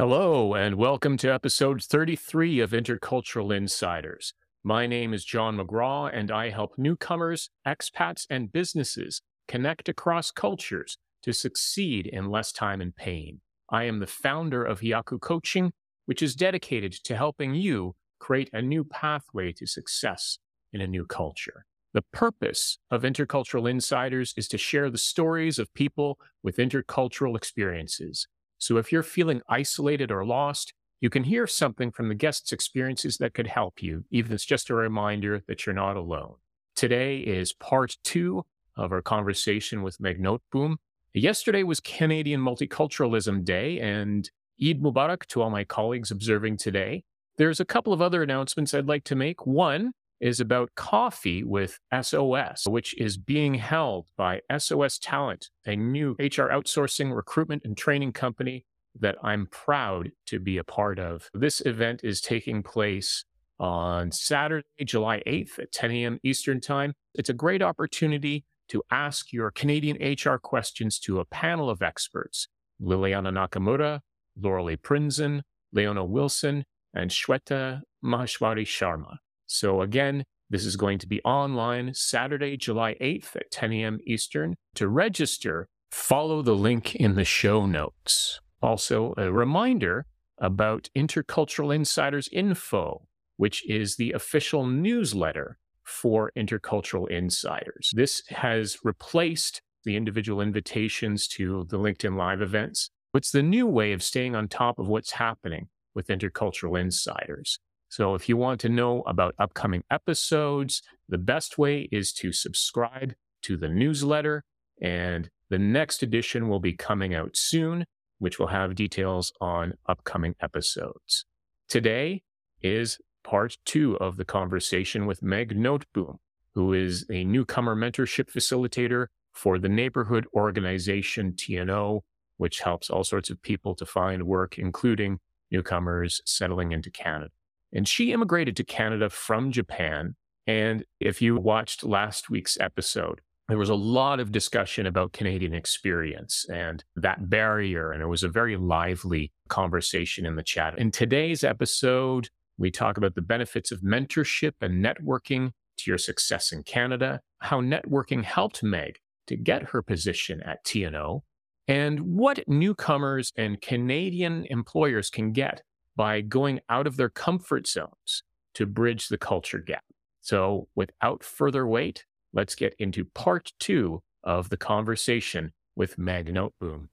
Hello, and welcome to episode 33 of Intercultural Insiders. My name is John McGraw, and I help newcomers, expats, and businesses connect across cultures to succeed in less time and pain. I am the founder of Hiyaku Coaching, which is dedicated to helping you create a new pathway to success in a new culture. The purpose of Intercultural Insiders is to share the stories of people with intercultural experiences so if you're feeling isolated or lost, you can hear something from the guest's experiences that could help you, even if it's just a reminder that you're not alone. Today is part two of our conversation with Meg Noteboom. Yesterday was Canadian Multiculturalism Day and Eid Mubarak to all my colleagues observing today. There's a couple of other announcements I'd like to make. One is about coffee with SOS, which is being held by SOS Talent, a new HR outsourcing, recruitment, and training company that I'm proud to be a part of. This event is taking place on Saturday, July 8th at 10 a.m. Eastern Time. It's a great opportunity to ask your Canadian HR questions to a panel of experts Liliana Nakamura, Laurel Prinzen, Leona Wilson, and Shweta Maheshwari Sharma. So again, this is going to be online Saturday, July 8th at 10 a.m. Eastern. To register, follow the link in the show notes. Also, a reminder about Intercultural Insiders Info, which is the official newsletter for Intercultural Insiders. This has replaced the individual invitations to the LinkedIn Live events. It's the new way of staying on top of what's happening with Intercultural Insiders. So if you want to know about upcoming episodes, the best way is to subscribe to the newsletter. And the next edition will be coming out soon, which will have details on upcoming episodes. Today is part two of the conversation with Meg Noteboom, who is a newcomer mentorship facilitator for the neighborhood organization TNO, which helps all sorts of people to find work, including newcomers settling into Canada. And she immigrated to Canada from Japan. And if you watched last week's episode, there was a lot of discussion about Canadian experience and that barrier. And it was a very lively conversation in the chat. In today's episode, we talk about the benefits of mentorship and networking to your success in Canada, how networking helped Meg to get her position at TNO, and what newcomers and Canadian employers can get by going out of their comfort zones to bridge the culture gap. So, without further wait, let's get into part two of the conversation with Meg Noteboom.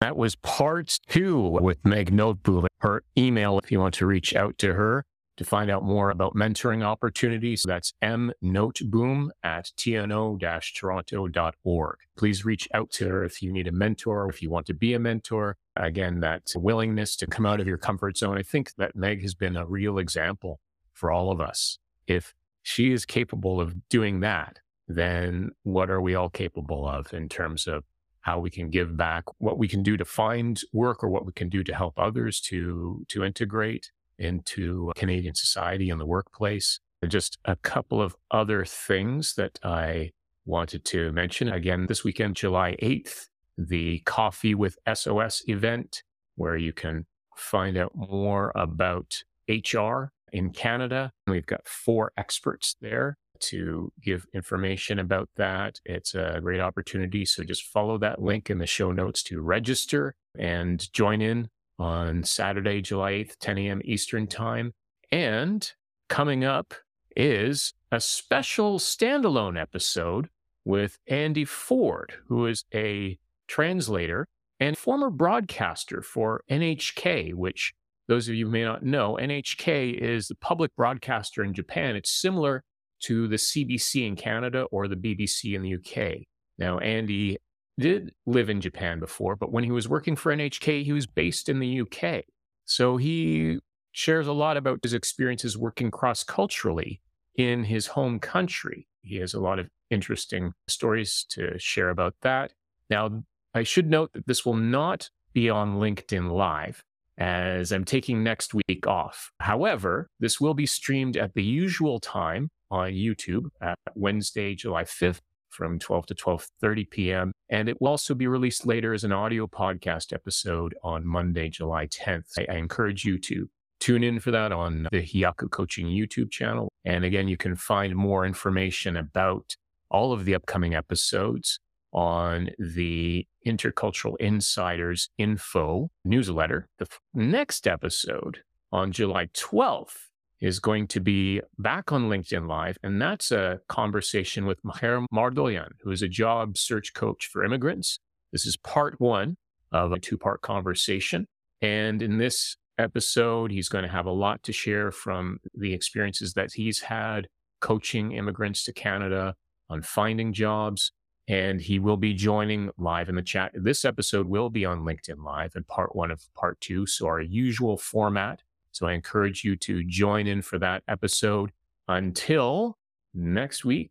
That was part two with Meg Noteboom. Her email, if you want to reach out to her to find out more about mentoring opportunities, that's mnoteboom at tno-toronto.org. Please reach out to her if you need a mentor, if you want to be a mentor. Again, that willingness to come out of your comfort zone. I think that Meg has been a real example for all of us. If she is capable of doing that, then what are we all capable of in terms of how we can give back, what we can do to find work or what we can do to help others to, to integrate into Canadian society and the workplace. Just a couple of other things that I wanted to mention. Again, this weekend, July 8th, the Coffee with SOS event, where you can find out more about HR in Canada. We've got four experts there to give information about that. It's a great opportunity. So just follow that link in the show notes to register and join in on Saturday, July 8th, 10 a.m. Eastern Time. And coming up is a special standalone episode with Andy Foord, who is a translator and former broadcaster for NHK, which those of you may not know, NHK is the public broadcaster in Japan. It's similar to the CBC in Canada or the BBC in the UK. Now, Andy did live in Japan before, but when he was working for NHK, he was based in the UK. So he shares a lot about his experiences working cross culturally in his home country. He has a lot of interesting stories to share about that. Now, I should note that this will not be on LinkedIn Live as I'm taking next week off. However, this will be streamed at the usual time on YouTube at Wednesday, July 5th from 12 to 12:30 p.m. and it will also be released later as an audio podcast episode on Monday, July 10th. I, I encourage you to tune in for that on the Hiyaku Coaching YouTube channel. And again, you can find more information about all of the upcoming episodes on the Intercultural Insiders Info newsletter. The next episode on July 12th is going to be back on LinkedIn Live. And that's a conversation with Maher Mardoyan, who is a job search coach for immigrants. This is part one of a two part conversation. And in this episode, he's going to have a lot to share from the experiences that he's had coaching immigrants to Canada on finding jobs. And he will be joining live in the chat. This episode will be on LinkedIn Live and part one of part two. So, our usual format so I encourage you to join in for that episode. Until next week,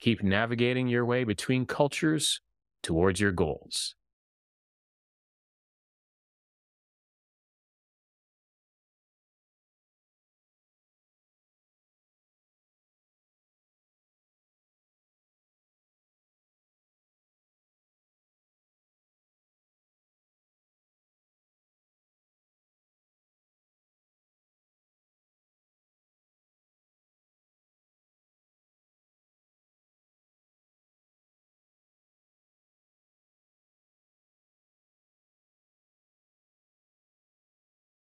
keep navigating your way between cultures towards your goals.